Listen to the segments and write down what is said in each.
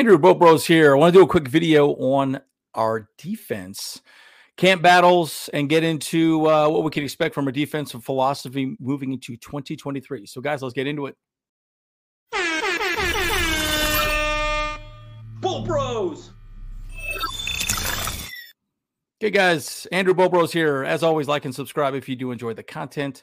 Andrew Bolt Bros here. I want to do a quick video on our defense, camp battles, and get into uh, what we can expect from our defensive philosophy moving into 2023. So, guys, let's get into it. Bolt Bros. Okay, guys, Andrew Bolt Bros here. As always, like and subscribe if you do enjoy the content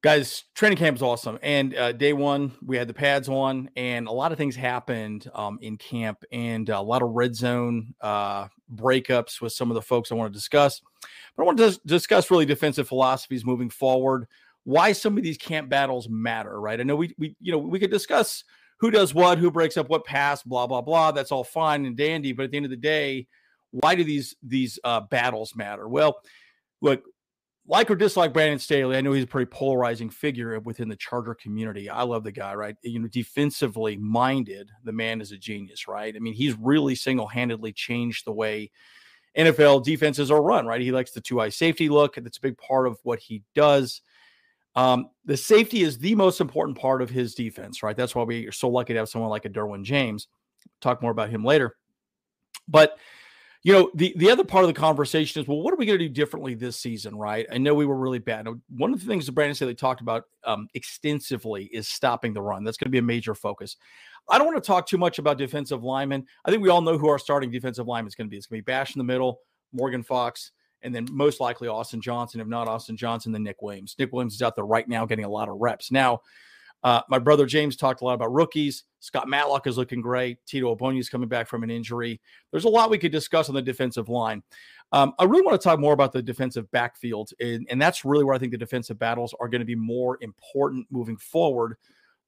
guys training camp is awesome and uh, day one we had the pads on and a lot of things happened um, in camp and a lot of red zone uh, breakups with some of the folks i want to discuss. But i want to discuss really defensive philosophies moving forward why some of these camp battles matter right? I know we, we you know we could discuss who does what who breaks up what pass blah blah blah that's all fine and dandy but at the end of the day why do these these uh, battles matter? Well look like or dislike Brandon Staley, I know he's a pretty polarizing figure within the Charger community. I love the guy, right? You know, defensively minded, the man is a genius, right? I mean, he's really single handedly changed the way NFL defenses are run, right? He likes the two high safety look. That's a big part of what he does. Um, the safety is the most important part of his defense, right? That's why we are so lucky to have someone like a Derwin James. Talk more about him later. But you know, the the other part of the conversation is, well, what are we going to do differently this season, right? I know we were really bad. One of the things that Brandon said they talked about um, extensively is stopping the run. That's going to be a major focus. I don't want to talk too much about defensive linemen. I think we all know who our starting defensive lineman is going to be. It's going to be Bash in the middle, Morgan Fox, and then most likely Austin Johnson. If not Austin Johnson, then Nick Williams. Nick Williams is out there right now getting a lot of reps. Now, uh, my brother James talked a lot about rookies. Scott Matlock is looking great. Tito Ogbonnia is coming back from an injury. There's a lot we could discuss on the defensive line. Um, I really want to talk more about the defensive backfield, and, and that's really where I think the defensive battles are going to be more important moving forward,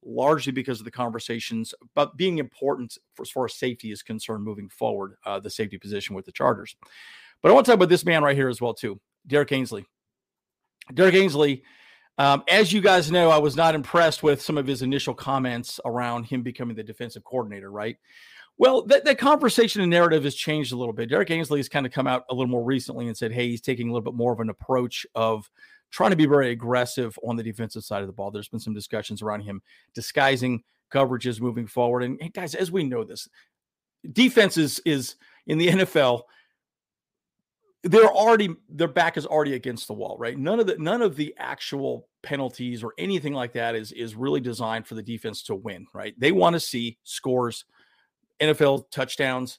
largely because of the conversations about being important for, as far as safety is concerned moving forward, uh, the safety position with the Chargers. But I want to talk about this man right here as well, too, Derek Ansley. Derek Ansley um, as you guys know, I was not impressed with some of his initial comments around him becoming the defensive coordinator, right? Well, that, that conversation and narrative has changed a little bit. Derek Ansley has kind of come out a little more recently and said, hey, he's taking a little bit more of an approach of trying to be very aggressive on the defensive side of the ball. There's been some discussions around him disguising coverages moving forward. And hey, guys, as we know this, defense is, is in the NFL – they're already their back is already against the wall, right? None of the none of the actual penalties or anything like that is is really designed for the defense to win, right? They want to see scores, NFL touchdowns,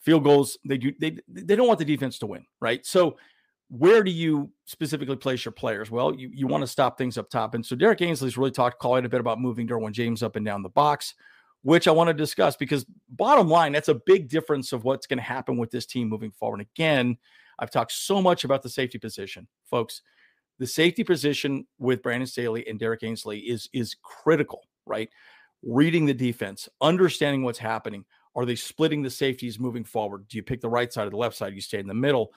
field goals. They do they they don't want the defense to win, right? So where do you specifically place your players? Well, you, you want to stop things up top. And so Derek Ansley's really talked quite a bit about moving Derwin James up and down the box, which I want to discuss because bottom line, that's a big difference of what's going to happen with this team moving forward. And again, I've talked so much about the safety position, folks. The safety position with Brandon Staley and Derek Ansley is is critical, right? Reading the defense, understanding what's happening. Are they splitting the safeties moving forward? Do you pick the right side or the left side? You stay in the middle.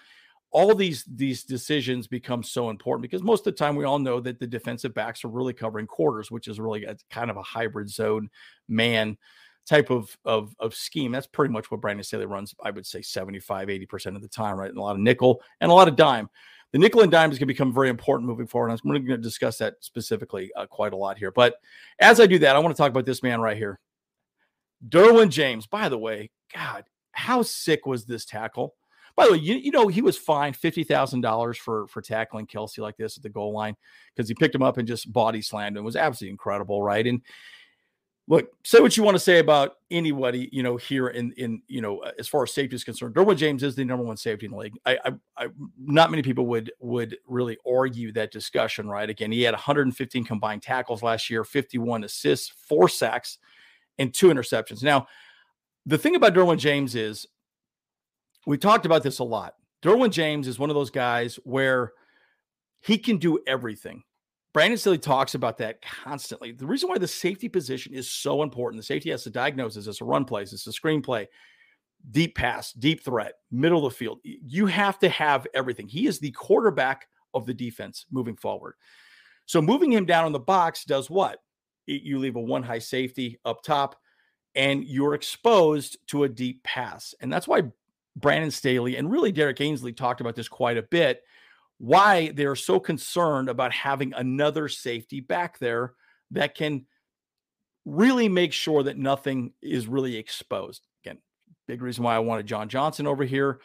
All these these decisions become so important because most of the time we all know that the defensive backs are really covering quarters, which is really a, kind of a hybrid zone man type of, of, of scheme. That's pretty much what Brandon Staley runs, I would say 75, 80% of the time, right? And a lot of nickel and a lot of dime. The nickel and dime is going to become very important moving forward. I'm going to discuss that specifically uh, quite a lot here. But as I do that, I want to talk about this man right here. Derwin James, by the way, God, how sick was this tackle? By the way, you, you know, he was fined $50,000 for, for tackling Kelce like this at the goal line because he picked him up and just body slammed him. It was absolutely incredible, right? And look, say what you want to say about anybody, you know, here in in you know, as far as safety is concerned, Derwin James is the number one safety in the league. I, I, I, not many people would would really argue that discussion, right? Again, he had 115 combined tackles last year, 51 assists, four sacks, and two interceptions. Now, the thing about Derwin James is, we talked about this a lot. Derwin James is one of those guys where he can do everything. Brandon Staley talks about that constantly. The reason why the safety position is so important, the safety has to diagnose is it's a run plays, it's a screenplay, deep pass, deep threat, middle of the field. You have to have everything. He is the quarterback of the defense moving forward. So moving him down in the box does what? You leave a one high safety up top and you're exposed to a deep pass. And that's why Brandon Staley and really Derek Ansley talked about this quite a bit why they're so concerned about having another safety back there that can really make sure that nothing is really exposed. Again, big reason why I wanted John Johnson over here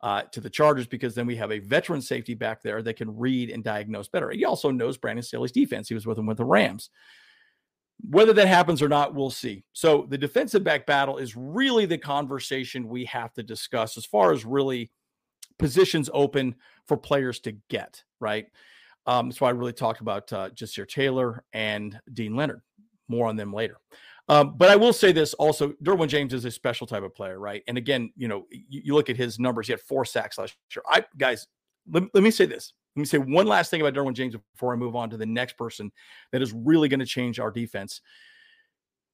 uh, to the Chargers because then we have a veteran safety back there that can read and diagnose better. He also knows Brandon Staley's defense. He was with him with the Rams. Whether that happens or not, we'll see. So the defensive back battle is really the conversation we have to discuss as far as really positions open for players to get, right? Um, why I really talked about uh, Ja'Sir Taylor and Deane Leonard. More on them later. Um, but I will say this also: Derwin James is a special type of player, right? And again, you know, you, you look at his numbers; he had four sacks last year. I guys, let, let me say this. Let me say one last thing about Derwin James before I move on to the next person that is really going to change our defense.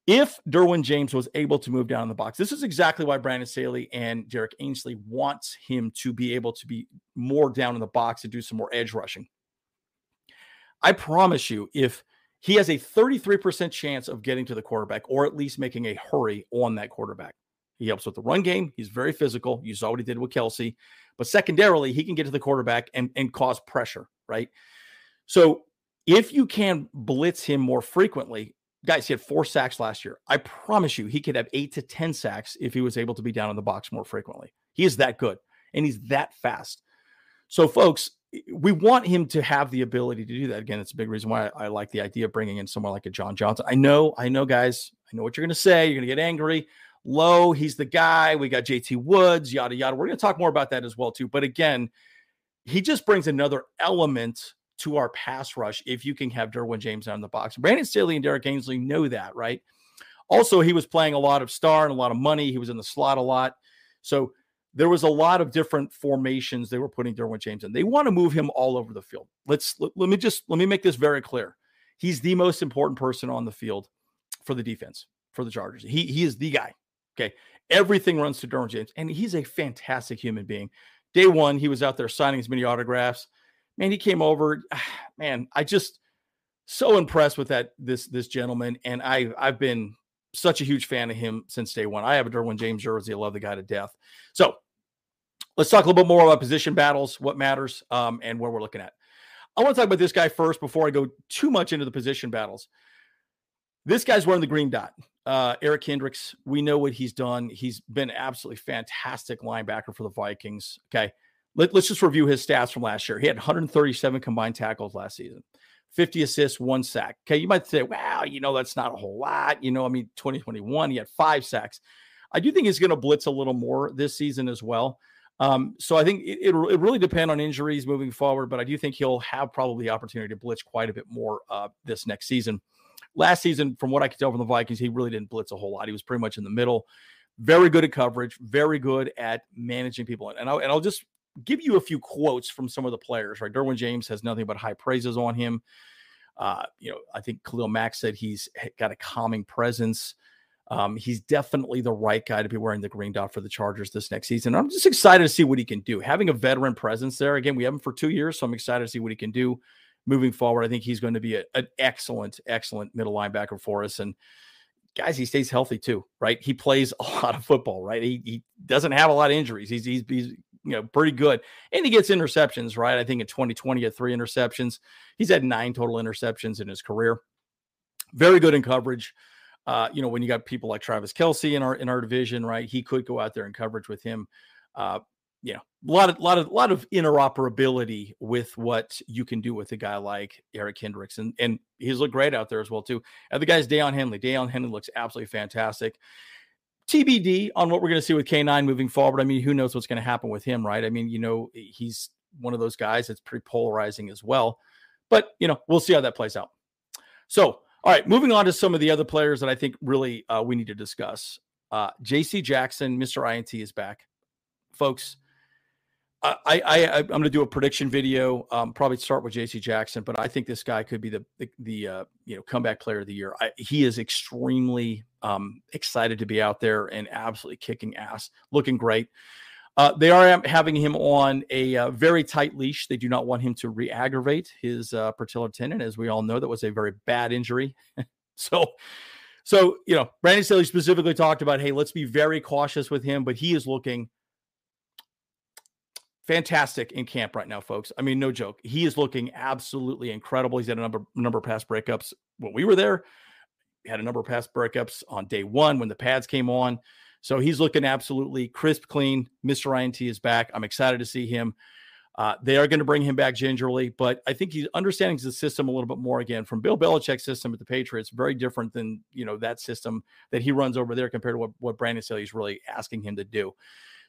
If Derwin James was able to move down in the box, this is exactly why Brandon Staley and Derek Ansley wants him to be able to be more down in the box and do some more edge rushing. I promise you, if he has a 33% chance of getting to the quarterback or at least making a hurry on that quarterback. He helps with the run game. He's very physical. You saw what he did with Kelce. But secondarily, he can get to the quarterback and, and cause pressure, right? So if you can blitz him more frequently, guys, he had four sacks last year. I promise you, he could have eight to 10 sacks if he was able to be down in the box more frequently. He is that good and he's that fast. So, folks, we want him to have the ability to do that. Again, it's a big reason why I, I like the idea of bringing in someone like a John Johnson. I know, I know, guys, I know what you're going to say. You're going to get angry. Low, he's the guy. We got JT Woods, yada, yada. We're going to talk more about that as well, too. But again, he just brings another element to our pass rush if you can have Derwin James on the box. Brandon Staley and Derek Ansley know that, right? Also, he was playing a lot of star and a lot of money. He was in the slot a lot. So there was a lot of different formations they were putting Derwin James in. They want to move him all over the field. Let's let, let, me just let me make this very clear. He's the most important person on the field for the defense for the Chargers. He he is the guy. Okay, everything runs to Derwin James, and he's a fantastic human being. Day one, he was out there signing as many autographs. Man, he came over. Man, I just so impressed with that this this gentleman, and I I've been such a huge fan of him since day one. I have a Derwin James jersey. I love the guy to death. So let's talk a little bit more about position battles, what matters, um, and where we're looking at. I want to talk about this guy first before I go too much into the position battles. This guy's wearing the green dot. Uh, Eric Kendricks, we know what he's done. He's been absolutely fantastic linebacker for the Vikings. Okay. Let, us just review his stats from last year. He had 137 combined tackles last season. 50 assists, one sack. Okay, you might say, wow, you know, that's not a whole lot. You know, I mean, 2021, he had five sacks. I do think he's going to blitz a little more this season as well. Um, so I think it, it, really depend on injuries moving forward, but I do think he'll have probably the opportunity to blitz quite a bit more uh, this next season. Last season, from what I could tell from the Vikings, he really didn't blitz a whole lot. He was pretty much in the middle. Very good at coverage, very good at managing people. And I'll, and I'll just give you a few quotes from some of the players, right? Derwin James has nothing but high praises on him. Uh, you know, I think Khalil Mack said he's got a calming presence. Um, he's definitely the right guy to be wearing the green dot for the Chargers this next season. I'm just excited to see what he can do. Having a veteran presence there, again, we have him for two years, so I'm excited to see what he can do moving forward. I think he's going to be a, an excellent, excellent middle linebacker for us. And guys, he stays healthy too, right? He plays a lot of football, right? He, he doesn't have a lot of injuries. He's, he's, he's you know, pretty good. And he gets interceptions, right? I think in 2020 he had three interceptions. He's had nine total interceptions in his career. Very good in coverage. Uh, you know, when you got people like Travis Kelce in our in our division, right? He could go out there in coverage with him. Uh, you know, a lot of lot of a lot of interoperability with what you can do with a guy like Eric Kendricks, and and he's looked great out there as well too. And the guy's Daiyan Henley. Daiyan Henley looks absolutely fantastic. TBD on what we're going to see with K9 moving forward. I mean, who knows what's going to happen with him, right? I mean, you know, he's one of those guys that's pretty polarizing as well. But, you know, we'll see how that plays out. So, all right, moving on to some of the other players that I think really uh, we need to discuss. Uh, JC Jackson, Mr. INT is back. Folks, I, I, I am going to do a prediction video. Um, probably start with J.C. Jackson, but I think this guy could be the the, the uh, you know comeback player of the year. I, he is extremely um, excited to be out there and absolutely kicking ass, looking great. Uh, they are having him on a uh, very tight leash. They do not want him to re-aggravate his uh, patellar tendon, as we all know that was a very bad injury. so, so you know, Brandon Staley specifically talked about, hey, let's be very cautious with him, but he is looking fantastic in camp right now, folks. I mean, no joke. He is looking absolutely incredible. He's had a number number of pass breakups when we were there. Had a number of pass breakups on day one when the pads came on. So he's looking absolutely crisp, clean. Mr. INT is back. I'm excited to see him. Uh, they are going to bring him back gingerly, but I think he's understanding the system a little bit more again from Bill Belichick's system at the Patriots. Very different than you know that system that he runs over there compared to what, what Brandon Staley is really asking him to do.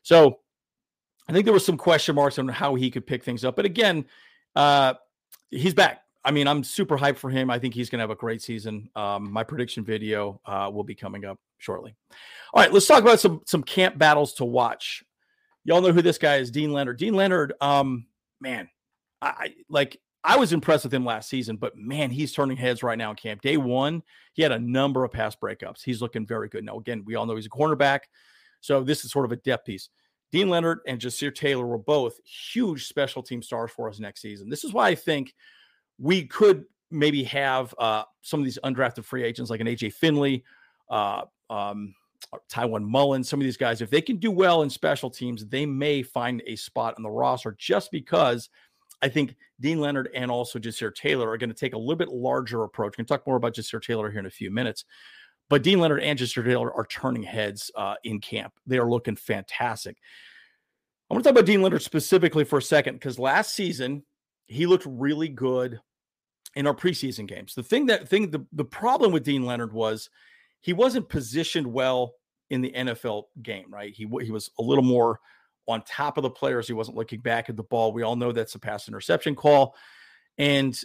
So I think there was some question marks on how he could pick things up, but again, uh, he's back. I mean, I'm super hyped for him. I think he's going to have a great season. Um, my prediction video uh, will be coming up shortly. All right, let's talk about some some camp battles to watch. Y'all know who this guy is, Deane Leonard. Deane Leonard, um, man, I, I like I was impressed with him last season, but man, he's turning heads right now in camp. Day one, he had a number of pass breakups. He's looking very good. Now, again, we all know he's a cornerback, so this is sort of a depth piece. Deane Leonard and Ja'Sir Taylor were both huge special team stars for us next season. This is why I think we could maybe have uh, some of these undrafted free agents like an AJ Finley, uh, um, Tiawan Mullen, some of these guys, if they can do well in special teams, they may find a spot on the roster just because I think Deane Leonard and also Ja'Sir Taylor are going to take a little bit larger approach. We can talk more about Ja'Sir Taylor here in a few minutes. But Deane Leonard and Ja'Sir Taylor are turning heads uh, in camp. They are looking fantastic. I want to talk about Deane Leonard specifically for a second because last season he looked really good in our preseason games. The thing that thing the, the problem with Deane Leonard was he wasn't positioned well in the NFL game, right? He he was a little more on top of the players. He wasn't looking back at the ball. We all know that's a pass interception call. And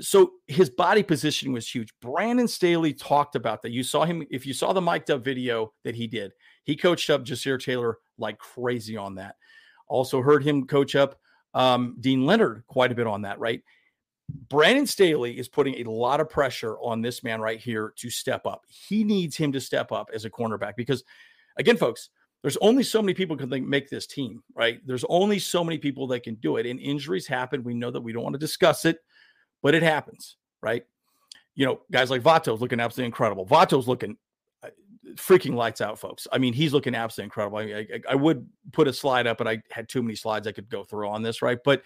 so his body positioning was huge. Brandon Staley talked about that. You saw him, if you saw the mic'd up video that he did, he coached up Ja'Sir Taylor like crazy on that. Also heard him coach up um, Deane Leonard quite a bit on that, right? Brandon Staley is putting a lot of pressure on this man right here to step up. He needs him to step up as a cornerback because, again, folks, there's only so many people can make this team, right? There's only so many people that can do it, and injuries happen. We know that we don't want to discuss it, but it happens, right? You know, guys like Vato's looking absolutely incredible. Vato's looking freaking lights out, folks. I mean, he's looking absolutely incredible. I, I, I would put a slide up, but I had too many slides I could go through on this, right? But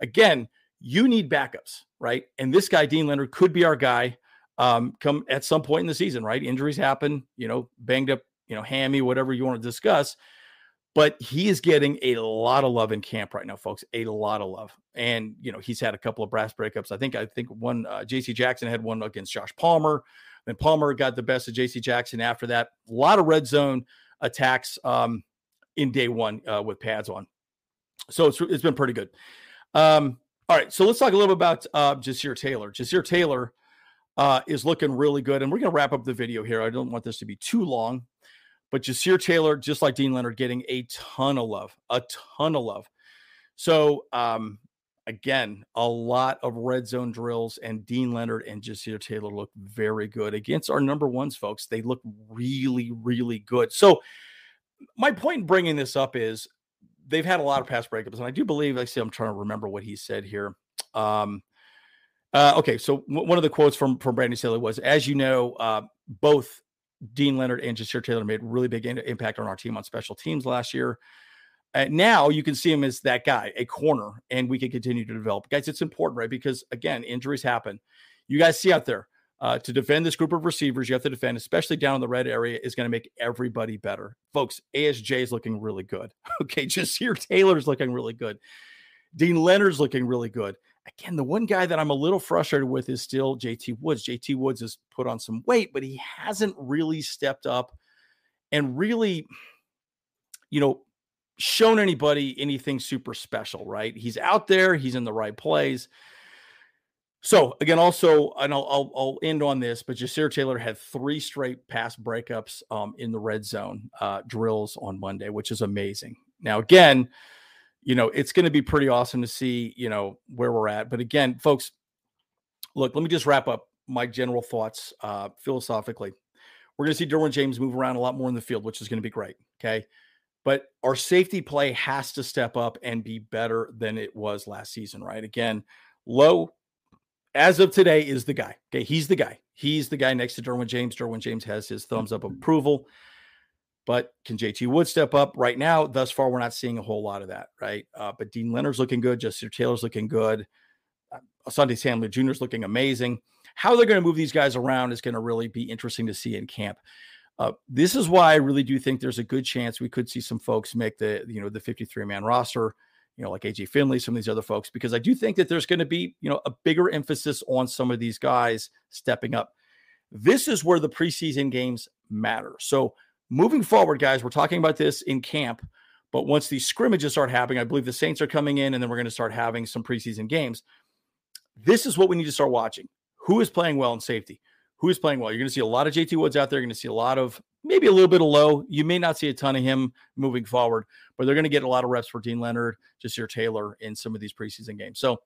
again, you need backups, right? And this guy, Deane Leonard, could be our guy um, come at some point in the season, right? Injuries happen, you know, banged up, you know, hammy, whatever you want to discuss. But he is getting a lot of love in camp right now, folks. A lot of love, and you know he's had a couple of brass breakups. I think I think one uh, J.C. Jackson had one against Josh Palmer. Then Palmer got the best of J.C. Jackson after that. A lot of red zone attacks um, in day one uh, with pads on. So it's, it's been pretty good. Um, all right, so let's talk a little bit about uh, Ja'Sir Taylor. Ja'Sir Taylor uh, is looking really good, and we're going to wrap up the video here. I don't want this to be too long, but Ja'Sir Taylor, just like Deane Leonard, getting a ton of love, a ton of love. So um, again, a lot of red zone drills, and Deane Leonard and Ja'Sir Taylor look very good against our number ones, folks. They look really, really good. So my point in bringing this up is they've had a lot of pass breakups, and I do believe. I see. I'm trying to remember what he said here. Um, uh, okay, so w- one of the quotes from from Brandon Staley was, "As you know, uh, both Deane Leonard and Ja'Sir Taylor made really big in- impact on our team on special teams last year. And now you can see him as that guy, a corner, and we can continue to develop, guys. It's important, right? Because again, injuries happen. You guys see out there uh, to defend this group of receivers, you have to defend, especially down in the red area, is going to make everybody better. Folks, ASJ is looking really good. Okay, Ja'Sir Taylor's looking really good. Deane Leonard's looking really good. Again, the one guy that I'm a little frustrated with is still JT Woods. JT Woods has put on some weight, but he hasn't really stepped up and really, you know, shown anybody anything super special, right? He's out there, he's in the right plays. So again, also, and I'll, I'll, I'll end on this, but Ja'Sir Taylor had three straight pass breakups um, in the red zone uh, drills on Monday, which is amazing. Now, again, you know it's going to be pretty awesome to see you know where we're at. But again, folks, look, let me just wrap up my general thoughts uh, philosophically. We're going to see Derwin James move around a lot more in the field, which is going to be great. Okay. But our safety play has to step up and be better than it was last season, right? Again, low as of today, is the guy. Okay, he's the guy. He's the guy next to Derwin James. Derwin James has his thumbs up approval. But can JT Wood step up right now? Thus far, we're not seeing a whole lot of that, right? Uh, but Deane Leonard's looking good. Ja'Sir Taylor's looking good. Uh, Asante Samuel Jr. is looking amazing. how they're going to move these guys around is going to really be interesting to see in camp. Uh, this is why I really do think there's a good chance we could see some folks make the you know the 53 man roster, you know like AJ Finley, some of these other folks, because I do think that there's going to be you know a bigger emphasis on some of these guys stepping up. This is where the preseason games matter. So moving forward, guys, we're talking about this in camp, but once these scrimmages start happening, I believe the Saints are coming in, and then we're going to start having some preseason games. This is what we need to start watching. Who is playing well in safety? Who is playing well. You're going to see a lot of JT Woods out there. You're going to see a lot of maybe a little bit of low. You may not see a ton of him moving forward, but they're going to get a lot of reps for Deane Leonard, Ja'Sir Taylor in some of these preseason games. So,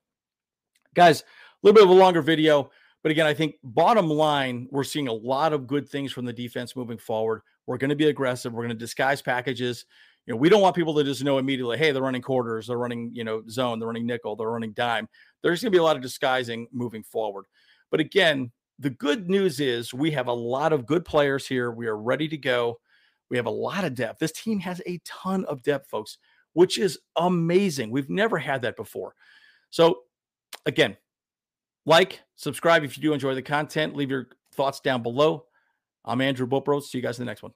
guys, a little bit of a longer video. But again, I think bottom line, we're seeing a lot of good things from the defense moving forward. We're going to be aggressive. We're going to disguise packages. You know, we don't want people to just know immediately, hey, they're running quarters, they're running, you know, zone, they're running nickel, they're running dime. There's going to be a lot of disguising moving forward. But again, the good news is we have a lot of good players here. We are ready to go. We have a lot of depth. This team has a ton of depth, folks, which is amazing. We've never had that before. So, again, like, subscribe if you do enjoy the content. Leave your thoughts down below. I'm Andrew Bolt Bros. See you guys in the next one.